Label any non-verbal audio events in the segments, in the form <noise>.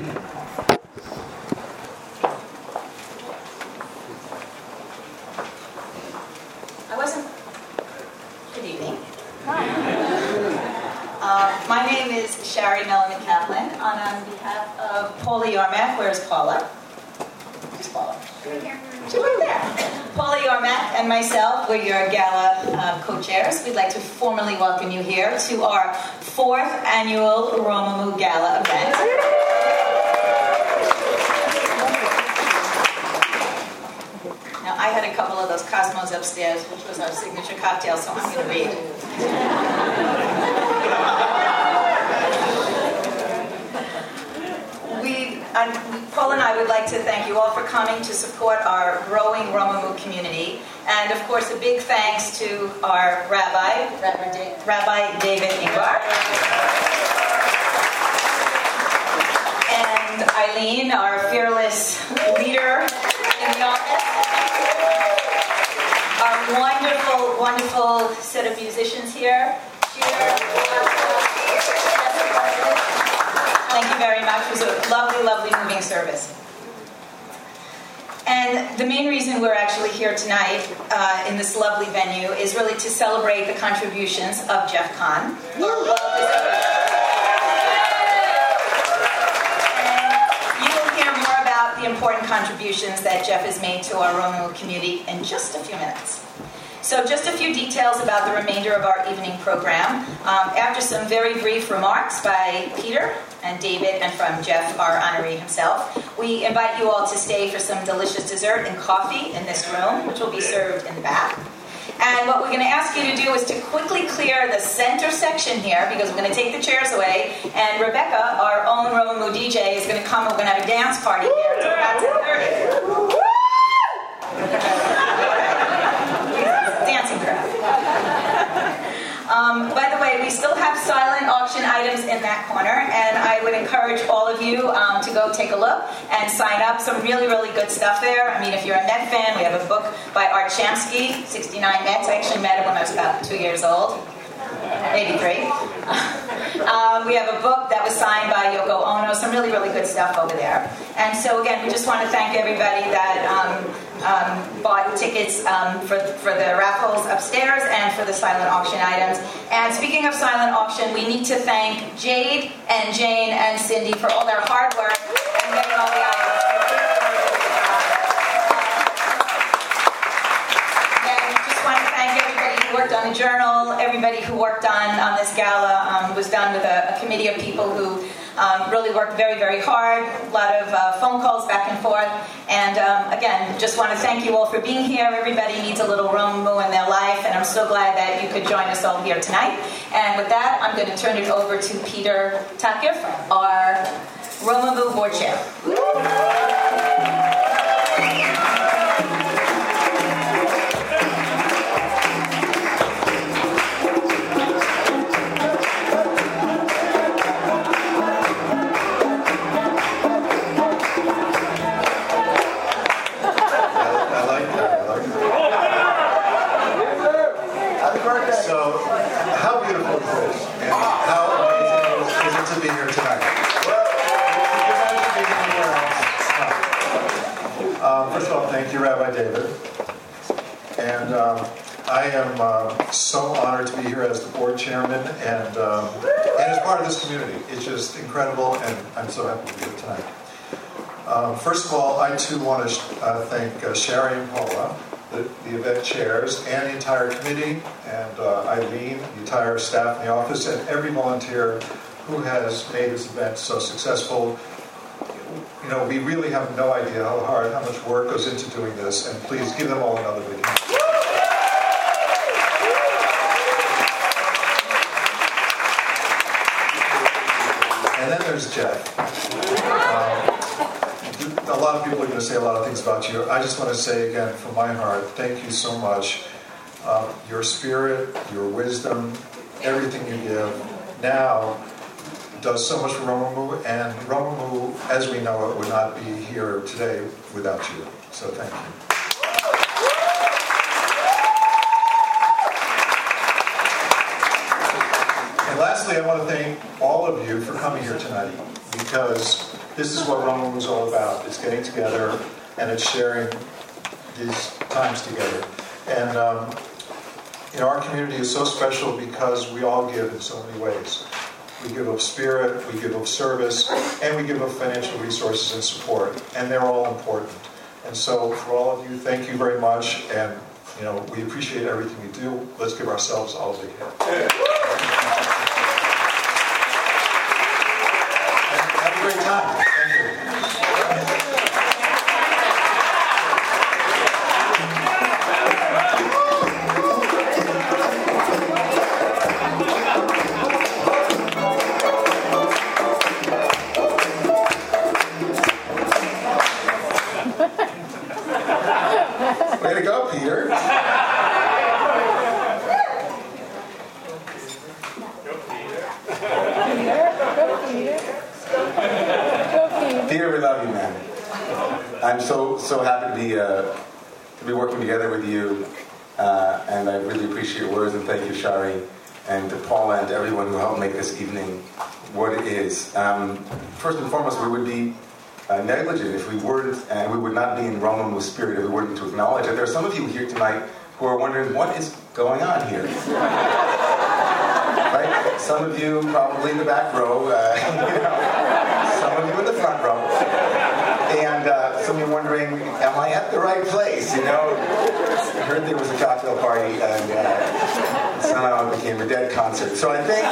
I wasn't. Good evening. Uh, my name is Shari Melanie Kaplan, and on behalf of Paula Yarmak, where's Paula? Where's Paula? She's right there. Paula Yarmak and myself, we're your gala uh, co-chairs. We'd like to formally welcome you here to our fourth annual Romemu Gala event. Now, I had a couple of those Cosmos upstairs, which was our signature cocktail, so I'm going to read. we, Paul and I would like to thank you all for coming to support our growing Romemu community. And of course, a big thanks to our rabbi, Rabbi, Rabbi David Ingber. And Eileen, our fearless leader in the office. Wonderful, wonderful set of musicians here. Thank you very much. It was a lovely, lovely moving service. And the main reason we're actually here tonight uh, in this lovely venue is really to celebrate the contributions of Jeff Kahn. our well-deserved- And you will hear more about the important contributions that Jeff has made to our Romemu community in just a few minutes. So, just a few details about the remainder of our evening program. Um, after some very brief remarks by Peter and David and from Jeff, our honoree himself, we invite you all to stay for some delicious dessert and coffee in this room, which will be served in the back. And what we're going to ask you to do is to quickly clear the center section here because we're going to take the chairs away. And Rebecca, our own Romemu DJ, is going to come. We're going to have a dance party here until about 10:30. <laughs> Um, by the way, we still have silent auction items in that corner, and I would encourage all of you um, to go take a look and sign up. Some really, really good stuff there. I mean, if you're a Met fan, we have a book by Art Shamsky, 69 Mets. I actually met him when I was about two years old. 83. um, we have a book that was signed by Yoko Ono, some really, really good stuff over there. And so, again, we just want to thank everybody that um, um, bought tickets um, for, for the raffles upstairs and for the silent auction items. And speaking of silent auction, we need to thank Jade and Jane and Cindy for all their hard work and getting all the the journal, everybody who worked on, on this gala um, was done with a, a committee of people who um, really worked very, very hard. A lot of uh, phone calls back and forth. And um, again, just want to thank you all for being here. Everybody needs a little Romu in their life, and I'm so glad that you could join us all here tonight. And with that, I'm going to turn it over to Peter Takif, our Romemu board chair. So honored to be here as the board chairman and, um, and as part of this community. It's just incredible, and I'm so happy to be here tonight. Um, first of all, I too want to uh, thank uh, Sherry and Paula, the, the event chairs, and the entire committee, and uh, Eileen, the entire staff in the office, and every volunteer who has made this event so successful. You know, we really have no idea how hard, how much work goes into doing this, and please give them all another big hand. Jeff. Um, a lot of people are going to say a lot of things about you. I just want to say again from my heart, thank you so much. Um, your spirit, your wisdom, everything you give now does so much for Romemu, and Romemu, as we know it, would not be here today without you. So thank you. Lastly, I want to thank all of you for coming here tonight. because this is what Roma was all about. It's getting together and it's sharing these times together. And um, you know, our community is so special because we all give in so many ways. We give of spirit, we give of service, and we give of financial resources and support, and they're all important. And so, for all of you, thank you very much, and you know, we appreciate everything you do. Let's give ourselves all a big so so happy to be uh, to be working together with you, uh, and I really appreciate your words and thank you, Shari, and to Paula and to everyone who helped make this evening what it is. Um, first and foremost, we would be uh, negligent if we weren't, and we would not be in Roman with spirit if we weren't to acknowledge that there are some of you here tonight who are wondering what is going on here. <laughs> right? Some of you probably in the back row, uh, <laughs> you know, and uh, some of you wondering, am I at the right place? You know, I heard there was a cocktail party, and uh, somehow it became a dead concert. So I think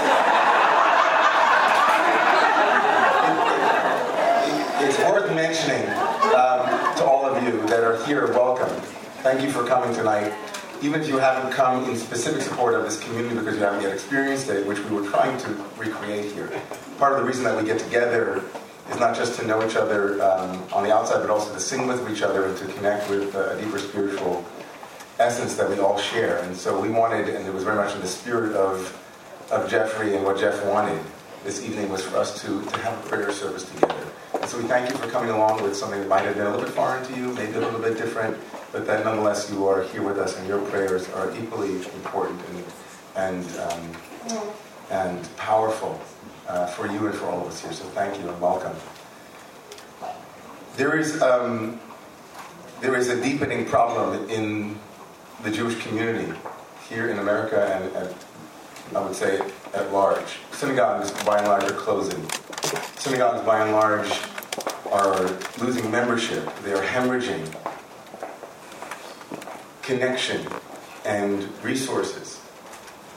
it, it's worth mentioning um, to all of you that are here. Welcome. Thank you for coming tonight. Even if you haven't come in specific support of this community because you haven't yet experienced it, which we were trying to recreate here. Part of the reason that we get together is not just to know each other um, on the outside, but also to sing with each other and to connect with uh, a deeper spiritual essence that we all share. And so we wanted, and it was very much in the spirit of, of Jeffrey and what Jeff wanted this evening was for us to, to have a prayer service together. And so we thank you for coming along with something that might have been a little bit foreign to you, maybe a little bit different, but that nonetheless you are here with us and your prayers are equally important and, and, um, and powerful uh, for you and for all of us here. So thank you and welcome. There is, um, there is a deepening problem in the Jewish community here in America and, and I would say at large. Synagogues, by and large, are closing. Synagogues, by and large, are losing membership. They are hemorrhaging connection and resources.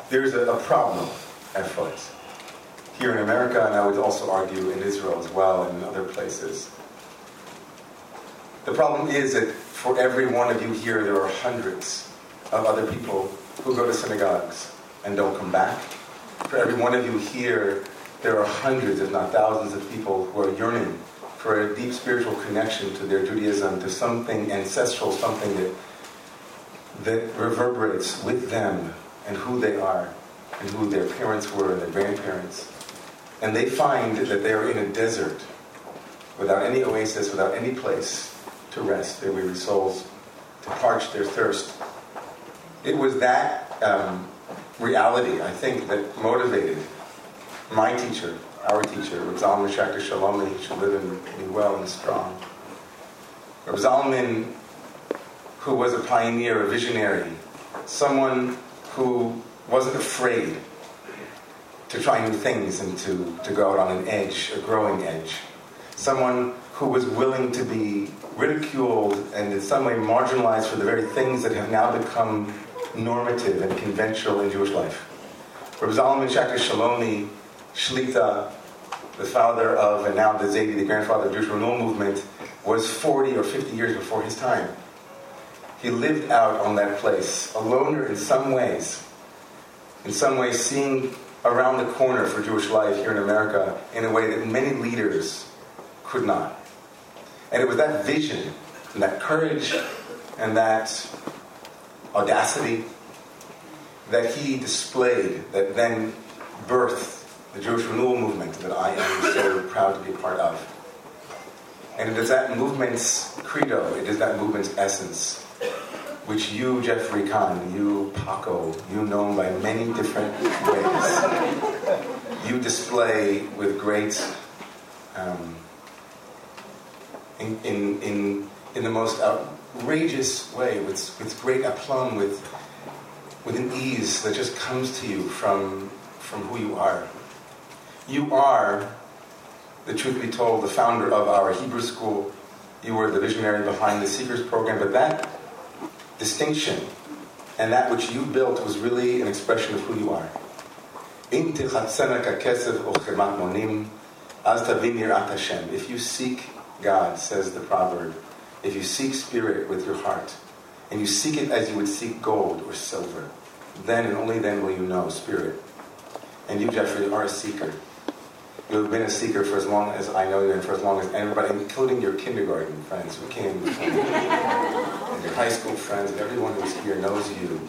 There's a, a problem afoot here in America, and I would also argue in Israel as well and in other places. The problem is that for every one of you here, there are hundreds of other people who go to synagogues and don't come back. For every one of you here, there are hundreds, if not thousands, of people who are yearning for a deep spiritual connection to their Judaism, to something ancestral, something that, that reverberates with them and who they are and who their parents were and their grandparents. And they find that they are in a desert without any oasis, without any place to rest their weary souls, to parch their thirst. It was that um, reality, I think, that motivated my teacher, our teacher, Reb Zalman Schachter Shalomi, he should live and be well and strong. Reb Zalman, who was a pioneer, a visionary, someone who wasn't afraid to try new things and to, to go out on an edge, a growing edge. Someone who was willing to be ridiculed and in some way marginalized for the very things that have now become normative and conventional in Jewish life. Rabbi Zalman Schachter Shalomi, Shlita, the father of, and now the Zaidi, the grandfather of the Jewish renewal movement, was 40 or 50 years before his time. He lived out on that place, a loner in some ways, in some ways seeing around the corner for Jewish life here in America in a way that many leaders could not. And it was that vision and that courage and that audacity that he displayed that then birthed the Jewish renewal movement that I am so proud to be a part of. And it is that movement's credo, it is that movement's essence which you, Jeffrey Kahn, you, Paco, you know by many different ways, you display with great um, in, in, in, in the most outrageous way, with, with great aplomb, with, with an ease that just comes to you from, from who you are. You are, the truth be told, the founder of our Hebrew school. You were the visionary behind the Seekers program, but that distinction and that which you built was really an expression of who you are. If you seek God, says the proverb, if you seek spirit with your heart, and you seek it as you would seek gold or silver, then and only then will you know spirit. And you, Jeffrey, are a seeker. You have been a seeker for as long as I know you and for as long as anybody, including your kindergarten friends who came, <laughs> and your high school friends, and everyone who's here knows you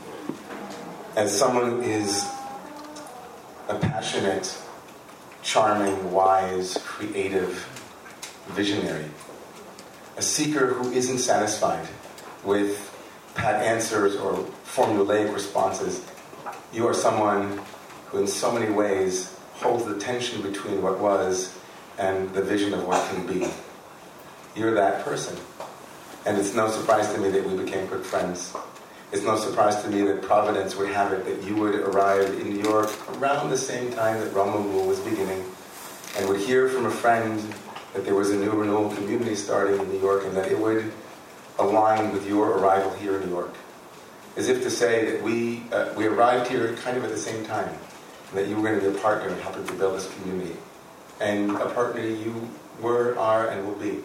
as someone who is a passionate, charming, wise, creative, visionary. A seeker who isn't satisfied with pat answers or formulaic responses. You are someone who, in so many ways, holds the tension between what was and the vision of what can be. You're that person. And it's no surprise to me that we became good friends. It's no surprise to me that Providence would have it that you would arrive in New York around the same time that Roma was beginning and would hear from a friend that there was a new renewal community starting in New York and that it would align with your arrival here in New York. As if to say that we, uh, we arrived here kind of at the same time, that you were going to be a partner in helping to build this community. And a partner you were, are, and will be.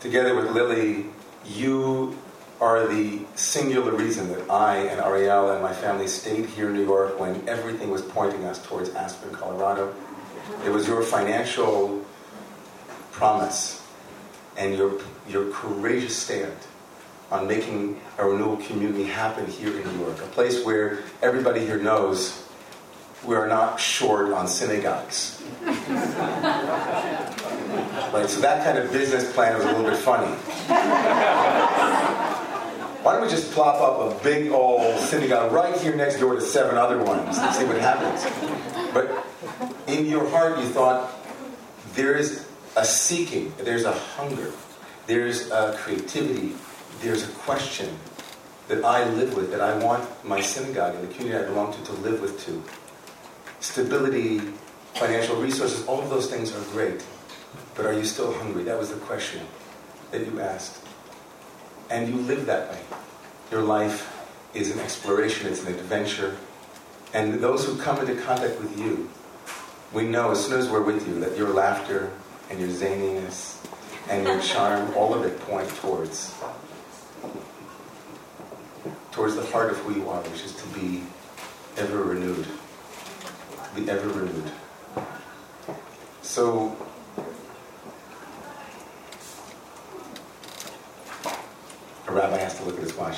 Together with Lily, you are the singular reason that I and Ariel and my family stayed here in New York when everything was pointing us towards Aspen, Colorado. It was your financial promise and your, your courageous stand on making a renewal community happen here in New York, a place where everybody here knows we are not short on synagogues. so that kind of business plan was a little bit funny. Why don't we just plop up a big old synagogue right here next door to seven other ones and see what happens? But in your heart, you thought, there is a seeking, there's a hunger, there's a creativity, there's a question that I live with, that I want my synagogue and the community I belong to to live with too. Stability, financial resources, all of those things are great. But are you still hungry? That was the question that you asked. And you live that way. Your life is an exploration, it's an adventure. And those who come into contact with you, we know as soon as we're with you that your laughter, and your zaniness and your charm, all of it point towards towards the heart of who you are, which is to be ever renewed. Be ever renewed. So a rabbi has to look at his watch.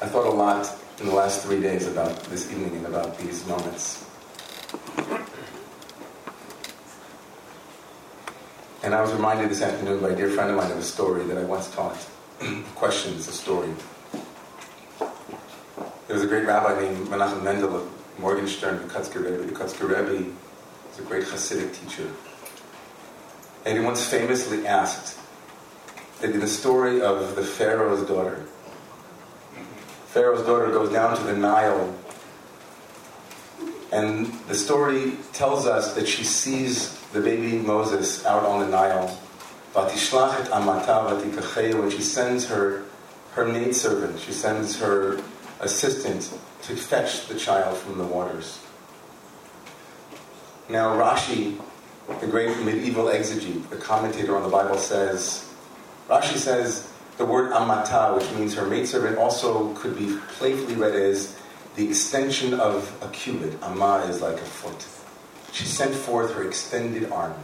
I thought a lot in the last three days about this evening and about these moments. And I was reminded this afternoon by a dear friend of mine of a story that I once taught. <clears throat> Questions a story. There was a great rabbi named Menachem Mendel of Morgenstern, the Kotzker Rebbe. The Kotzker Rebbe was a great Hasidic teacher. And he once famously asked that in the story of the Pharaoh's daughter, Pharaoh's daughter goes down to the Nile. And the story tells us that she sees the baby Moses out on the Nile. When she sends her, her maidservant, she sends her assistant to fetch the child from the waters. Now, Rashi, the great medieval exegete, the commentator on the Bible, says, Rashi says, the word amata, which means her maidservant, also could be playfully read as the extension of a cubit. Amma is like a foot. She sent forth her extended arm.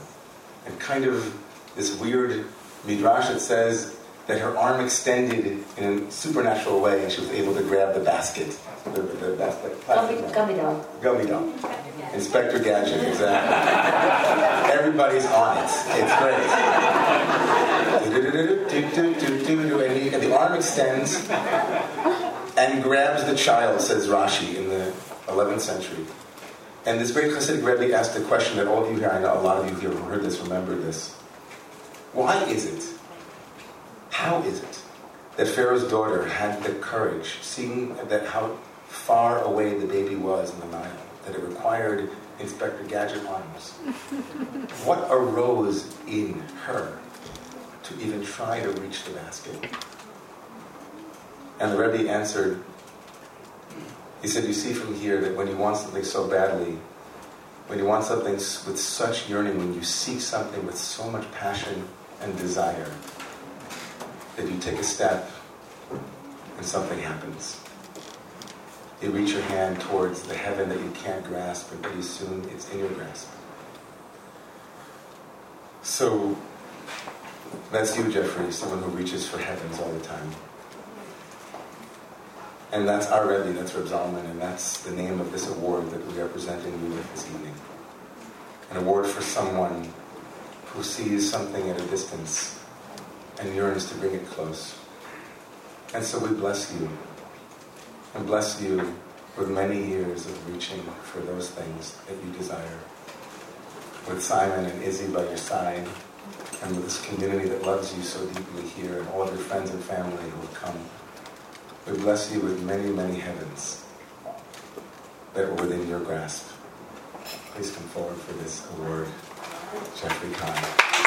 And kind of this weird midrash that says that her arm extended in a supernatural way and she was able to grab the basket. The, the basket. Gummy doll. Gummy doll. Inspector Gadget, exactly. <laughs> Everybody's on it. It's great. And the arm extends and grabs the child, says Rashi in the 11th century. And this great Hasidic Rebbe asked a question that all of you here, I know a lot of you here who heard this, remember this. Why is it, how is it, that Pharaoh's daughter had the courage, seeing that how far away the baby was in the Nile, that it required Inspector Gadget arms? <laughs> what arose in her to even try to reach the basket? And the Rebbe answered, he said, You see from here that when you want something so badly, when you want something with such yearning, when you seek something with so much passion and desire, that you take a step and something happens. You reach your hand towards the heaven that you can't grasp, and pretty soon it's in your grasp. So that's you, Jeffrey, someone who reaches for heavens all the time. And that's our Rebbe, that's Reb Zalman, and that's the name of this award that we are presenting you with this evening. An award for someone who sees something at a distance and yearns to bring it close. And so we bless you, and bless you with many years of reaching for those things that you desire. With Simon and Izzy by your side, and with this community that loves you so deeply here, and all of your friends and family who have come we bless you with many, many heavens that are within your grasp. Please come forward for this award, Jeffrey Kahn.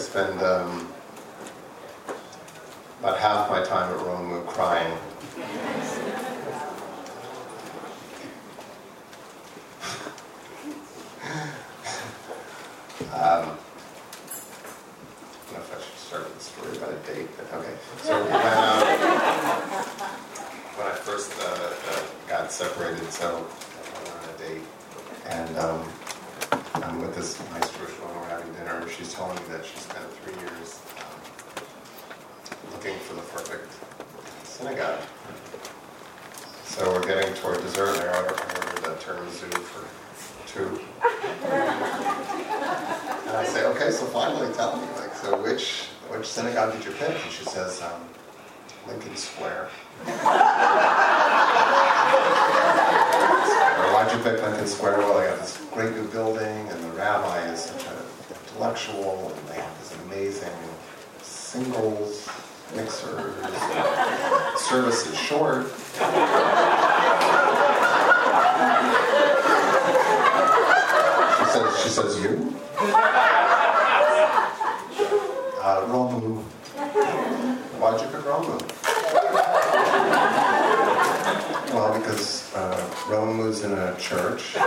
Spend um, about half my time at Rome crying. um, I don't know if I should start with the story about a date, but okay. So when, uh, when I first uh, uh, got separated, so I went on a date, and um, I'm with this nice Jewish woman we're having dinner, and she's telling me that she spent three years um, looking for the perfect synagogue. So we're getting toward dessert, and I ordered a tiramisu for two. And I say, okay, so finally tell me, like, so which which synagogue did you pick? And she says, um, Lincoln Square. why'd you pick Lincoln Square? Well, they got this great new building, and the rabbi is such an intellectual, and they have this amazing singles, mixers, service is short. Says, she says, you? <laughs> Uh, Romu. Why'd you pick Romu? <laughs> Well, because uh, Rome was in a church. <laughs> Where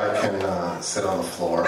I can uh, sit on the floor.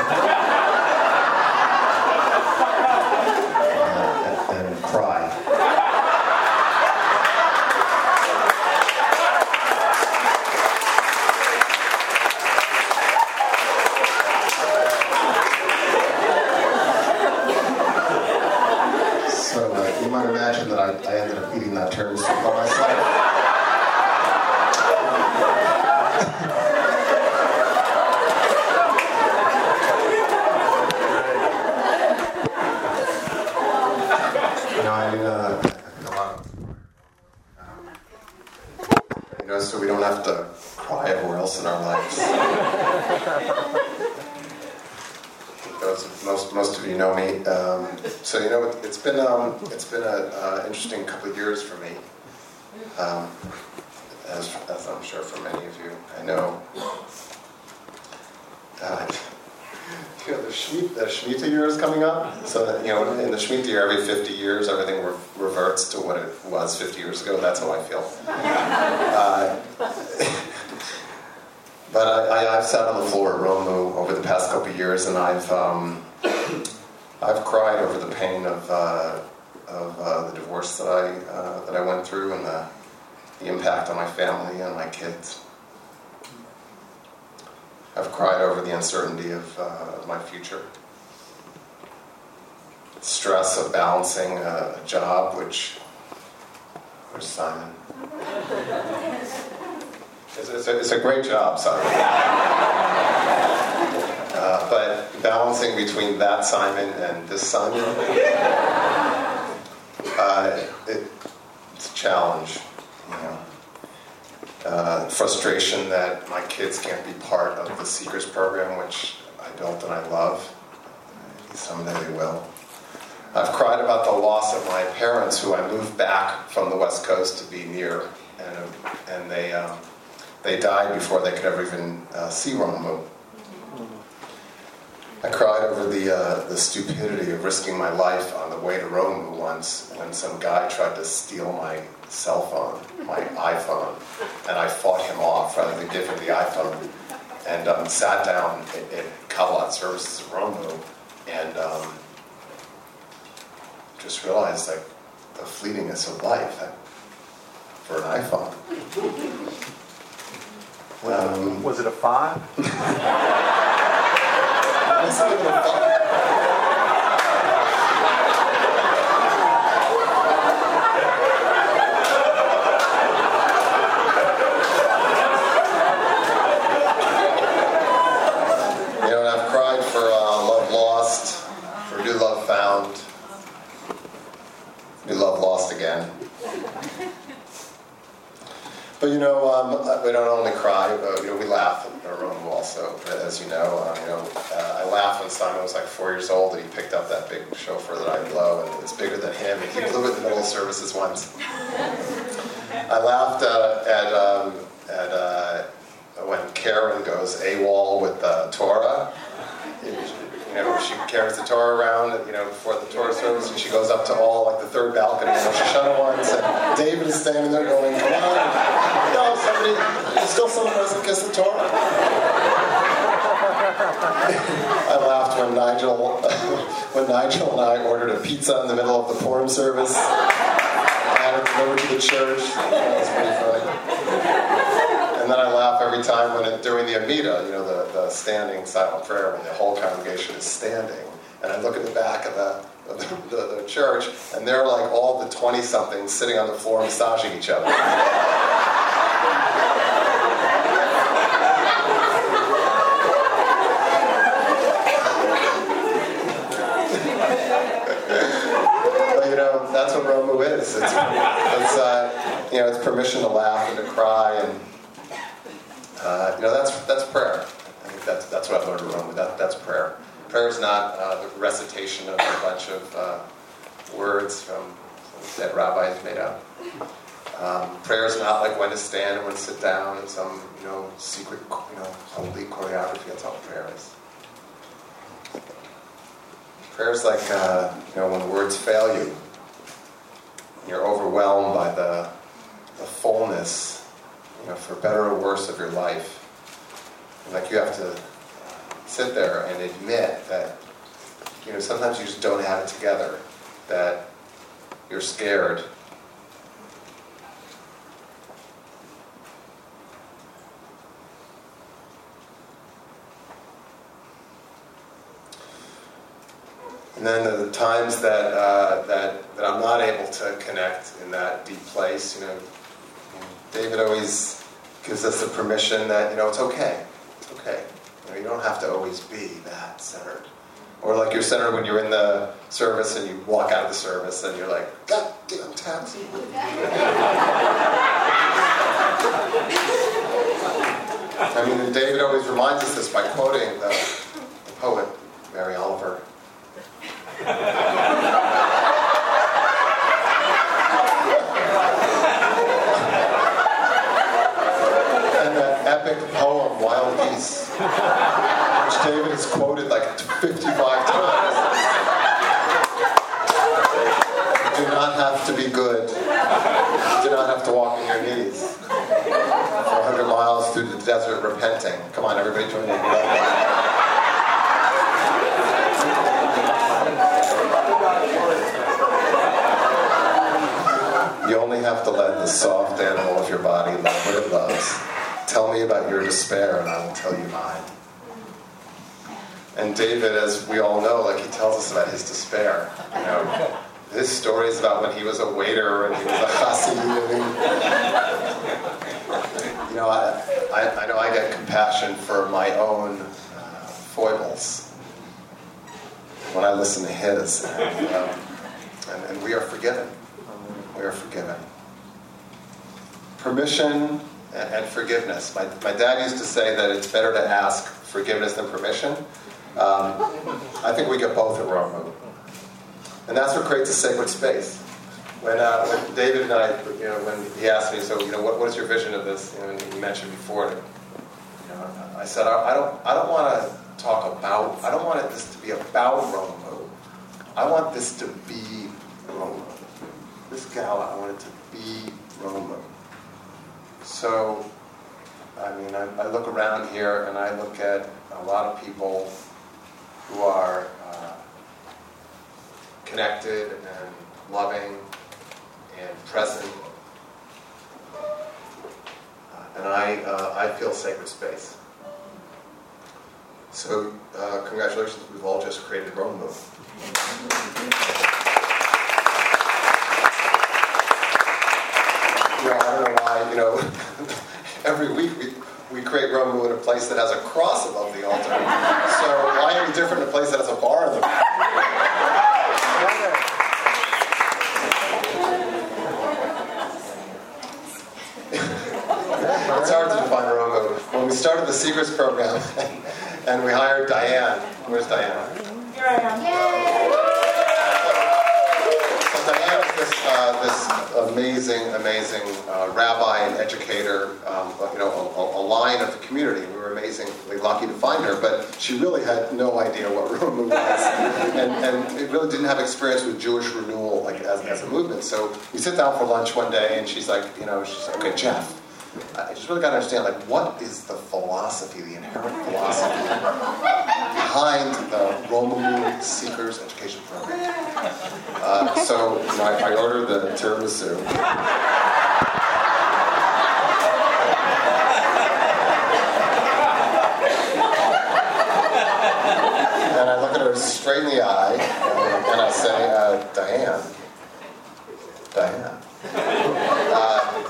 Those, most most of you know me, um, so you know it, has been um, it's been an uh, interesting couple of years for me, um, as, as I'm sure for many of you. I know. Uh, <laughs> you know, the Shemitah, the Shemitah year is coming up. So that, you know, in the Shemitah year, every 50 years, everything re- reverts to what it was 50 years ago. That's how I feel. Uh, <laughs> but I, have sat on the floor at Romu over the past couple years, and I've um, <coughs> I've cried over the pain of uh, of uh, the divorce that I uh, that I went through and the, the impact on my family and my kids. I've cried over the uncertainty of uh, my future. Stress of balancing a, a job, which, where's Simon? <laughs> It's, it's, a, it's a, great job, Simon. <laughs> Uh, but balancing between that Simon and this Simon, uh, it, it's a challenge, you know uh, frustration that my kids can't be part of the Seekers program, which I built and I love. Someday they will. I've cried about the loss of my parents, who I moved back from the West Coast to be near, and, and they, um, they died before they could ever even uh, see Romu. I cried over the, uh, the stupidity of risking my life on the way to Romu once when some guy tried to steal my cell phone, my iPhone, and I fought him off rather than give him the iPhone. And um, sat down at, at Services at Romu and um, just realized like the fleetingness of life for an iPhone. Um, was it a five? <laughs> But you know, um, we don't only cry. Uh, you know, we laugh in our room also, as you know. Uh, you know, uh, I laughed when Simon was like four years old and he picked up that big shofar that I blow, and it's bigger than him. And he blew it in the middle of services once. I laughed uh, at um, at uh, when Karen goes AWOL with the Torah. You know, she carries the Torah around, you know, before the Torah service, and she goes up to all, like the third balcony in Rosh Hashanah once, and David is standing there going, come on, no, somebody, still someone doesn't kiss the Torah. I laughed when Nigel, <laughs> when Nigel and I ordered a pizza in the middle of the Purim service, and it over to the church. That was pretty funny. And then I laugh every time when it, during the Amida, you know, the, the standing silent prayer when the whole congregation is standing. And I look at the back of the, the, the, the church, and they're like all the 20 somethings sitting on the floor massaging each other. you know, that's what Romu is. It's, it's uh, you know, it's permission to laugh and to cry and uh, you know, that's that's prayer. I think that's that's what I've learned around that. That's prayer. Prayer is not uh, the recitation of a bunch of uh, words from that rabbis made up. Um, prayer is not like when to stand and when to sit down in some you know secret you know holy choreography. That's all prayer is. Prayer is like uh, you know when words fail you. You're overwhelmed by the the fullness you know, for better or worse of your life. Like you have to sit there and admit that, you know, sometimes you just don't have it together, that you're scared. And then the times that, uh, that, that I'm not able to connect in that deep place, you know, David always gives us the permission that, you know, it's okay. It's okay. You, know, you don't have to always be that centered. Or like you're centered when you're in the service and you walk out of the service and you're like, God damn taxi. I mean, David always reminds us this by quoting the, the poet Mary Oliver. and that epic which David has quoted like 55 times. You do not have to be good. You do not have to walk on your knees. 400 miles through the desert repenting. Come on, everybody join me. You only have to let the soft animal of your body love what it loves. Tell me about your despair, and I will tell you mine. And David, as we all know, like he tells us about his despair. You know, his story is about when he was a waiter and he was a chassid. You know, I, I, I know I get compassion for my own uh, foibles when I listen to his, and, um, and, and we are forgiven. We are forgiven. Permission and, forgiveness. My, my dad used to say that it's better to ask forgiveness than permission. Um, I think we get both at Rome. And that's what creates a sacred space. When, uh, when David and I, you know, when he asked me, so, you know, what, what is your vision of this? You and you mentioned before, you know, I said, I, I don't, I don't want to talk about, I don't want this to be about Romo. I want this to be Romo. This gala, I want it to be Romo. So, I mean, I, I look around here and I look at a lot of people who are uh, connected and loving and present. Uh, and I, uh, I feel sacred space. So, uh, congratulations, we've all just created Rome Move. You know, I don't know why, you know, every week we, we create Rome in a place that has a cross above the altar. So, why any different in a place that has a bar in the <laughs> It's hard to define a When we started the Seekers program <laughs> and we hired Diane, where's Diane? Here I am. So uh, this amazing, amazing uh, rabbi and educator, um, you know, a, a, line of the community. We were amazingly lucky to find her, but she really had no idea what <laughs> Rome was, and, and it really didn't have experience with Jewish renewal like as, as a movement. So we sit down for lunch one day, and she's like, you know, she's like, okay, Jeff. I just really got to understand, like, what is the philosophy, the inherent philosophy behind the Romemu Seekers Education Program? Uh, so I ordered the tiramisu. And I look at her straight in the eye, and, and I say, uh, Diane, Diane. Uh,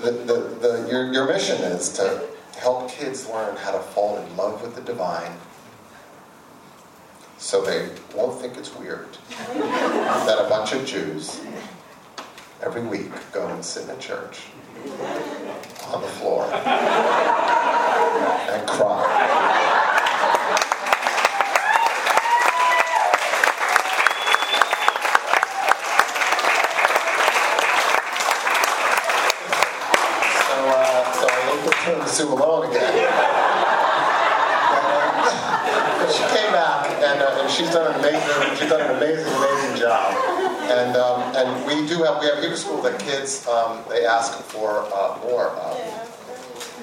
the, the, the, your, your mission is to help kids learn how to fall in love with the divine so they won't think it's weird that a bunch of Jews every week go and sit in a church on the floor and cry. Amazing, she's done an amazing, amazing job. And um, and we do have we have Hebrew school that kids um, they ask for uh, more of.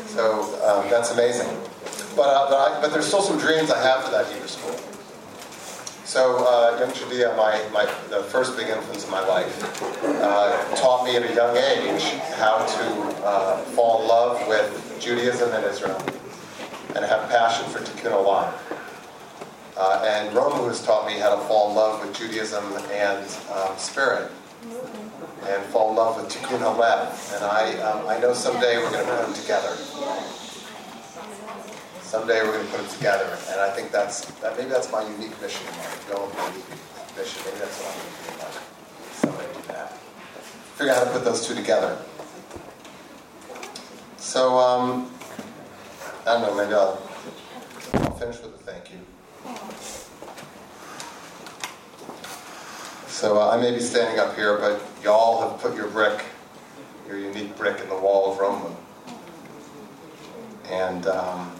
So um, that's amazing. But uh, but, I, but there's still some dreams I have for that Hebrew school. So uh, young my, my the first big influence in my life, uh, taught me at a young age how to uh, fall in love with Judaism and Israel, and have passion for Tikkun Olam. Uh, and Romemu has taught me how to fall in love with Judaism and um, spirit, and fall in love with Tikkun Halev. And I um, I know someday we're going to put them together. Someday we're going to put them together, and I think that's that. Maybe that's my unique mission in life. Go my unique mission. Maybe that's what I'm going to do. Someday do that. Figure out how to put those two together. So, um, I don't know, maybe I'll, I'll finish with a thank you. So uh, I may be standing up here, but y'all have put your brick, your unique brick in the wall of Romemu. And um,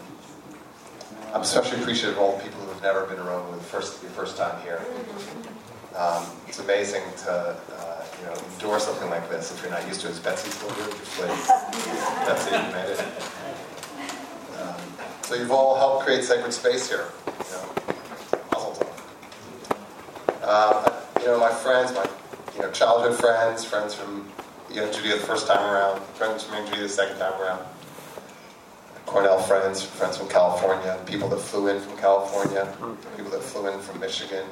I'm especially appreciative of all the people who have never been to the first, your first time here. Um, it's amazing to uh, you know endure something like this if you're not used to it. Is Betsy still here? Betsy, you made it. Um, so you've all helped create sacred space here. You know, uh, you know, my friends, my you know childhood friends, friends from you know Judea the first time around, friends from Young Judaea the second time around. Cornell friends, friends from California, people that flew in from California, people that flew in from Michigan,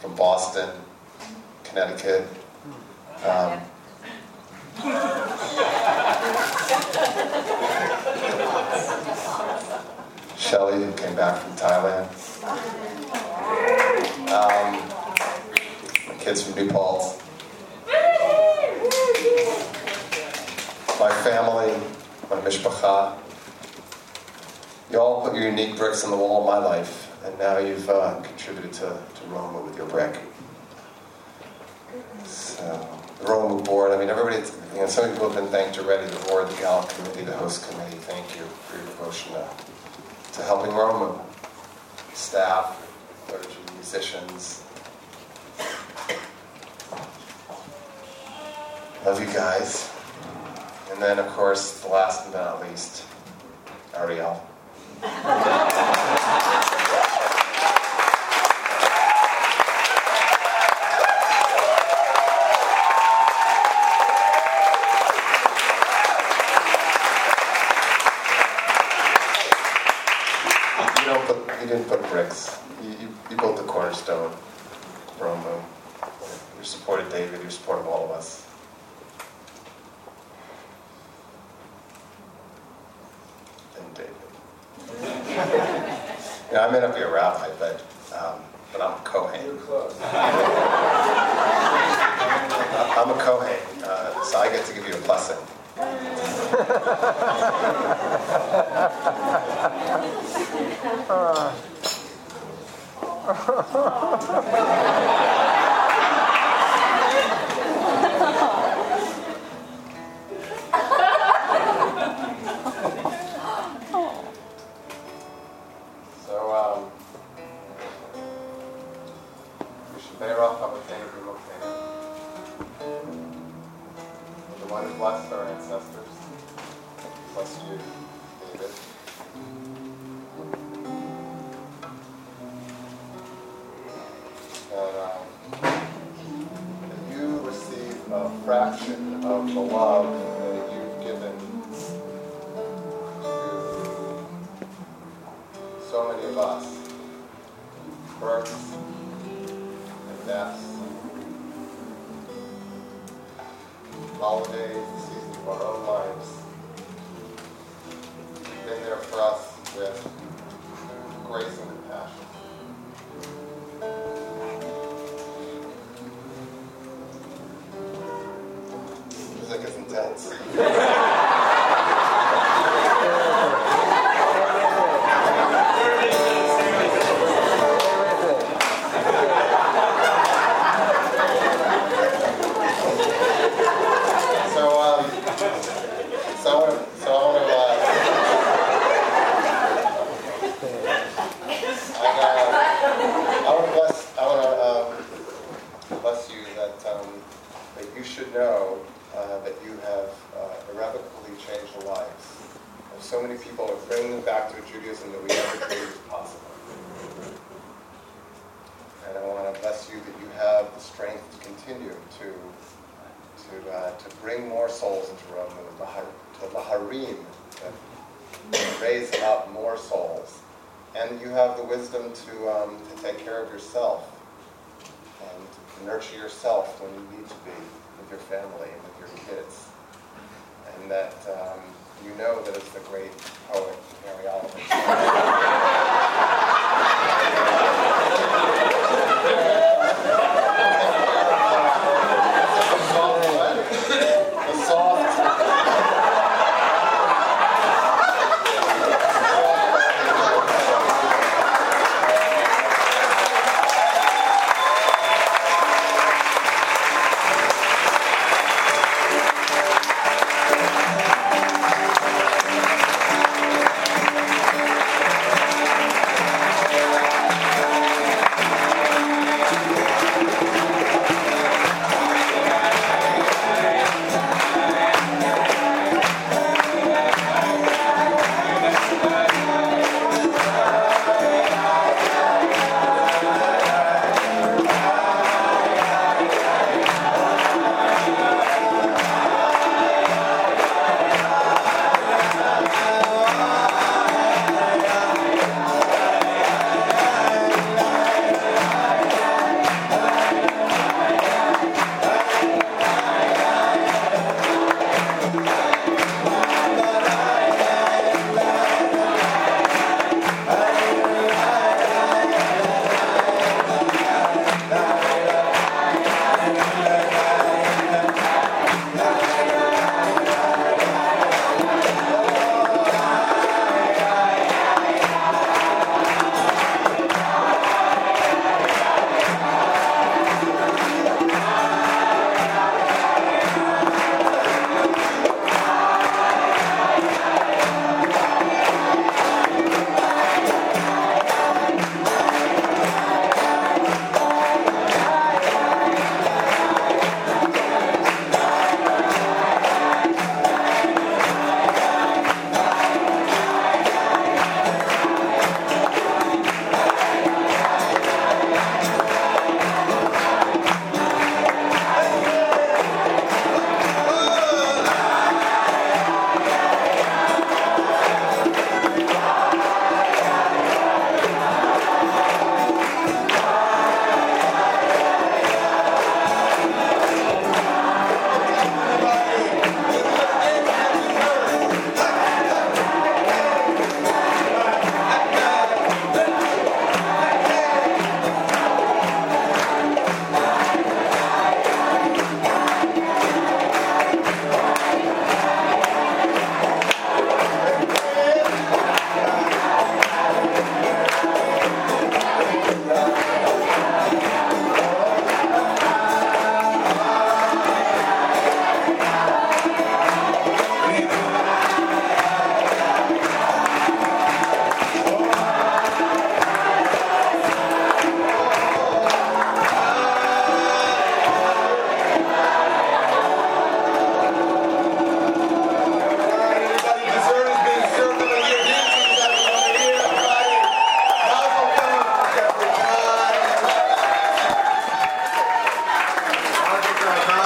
from Boston, Connecticut. Um, <laughs> Shelly, who came back from Thailand. Paltz. My family, my mishpacha. You all put your unique bricks on the wall of my life, and now you've uh, contributed to, to Romemu with your brick. So, the Romemu board, I mean, everybody, you know, some people have been thanked already the board, the Gallup committee, the host committee. Thank you for your devotion to, to helping Romemu. Staff, clergy, musicians. Love you guys. And then, of course, the last but not least, Ariel. You didn't put bricks. You built the cornerstone, Rome. You supported David. You supported all of us. And David. You I may not be a rabbi, but um, but I'm a Kohen. <laughs> I'm a Kohen, uh, so I get to give you a blessing. So, <laughs> <laughs> Births and deaths. Holidays, the seasons of our own lives. You've been there for us with grace and you have the wisdom to, um, to take care of yourself and nurture yourself when you need to be with your family and with your kids. And that um, you know that it's the great poet Mary Oliver. <laughs>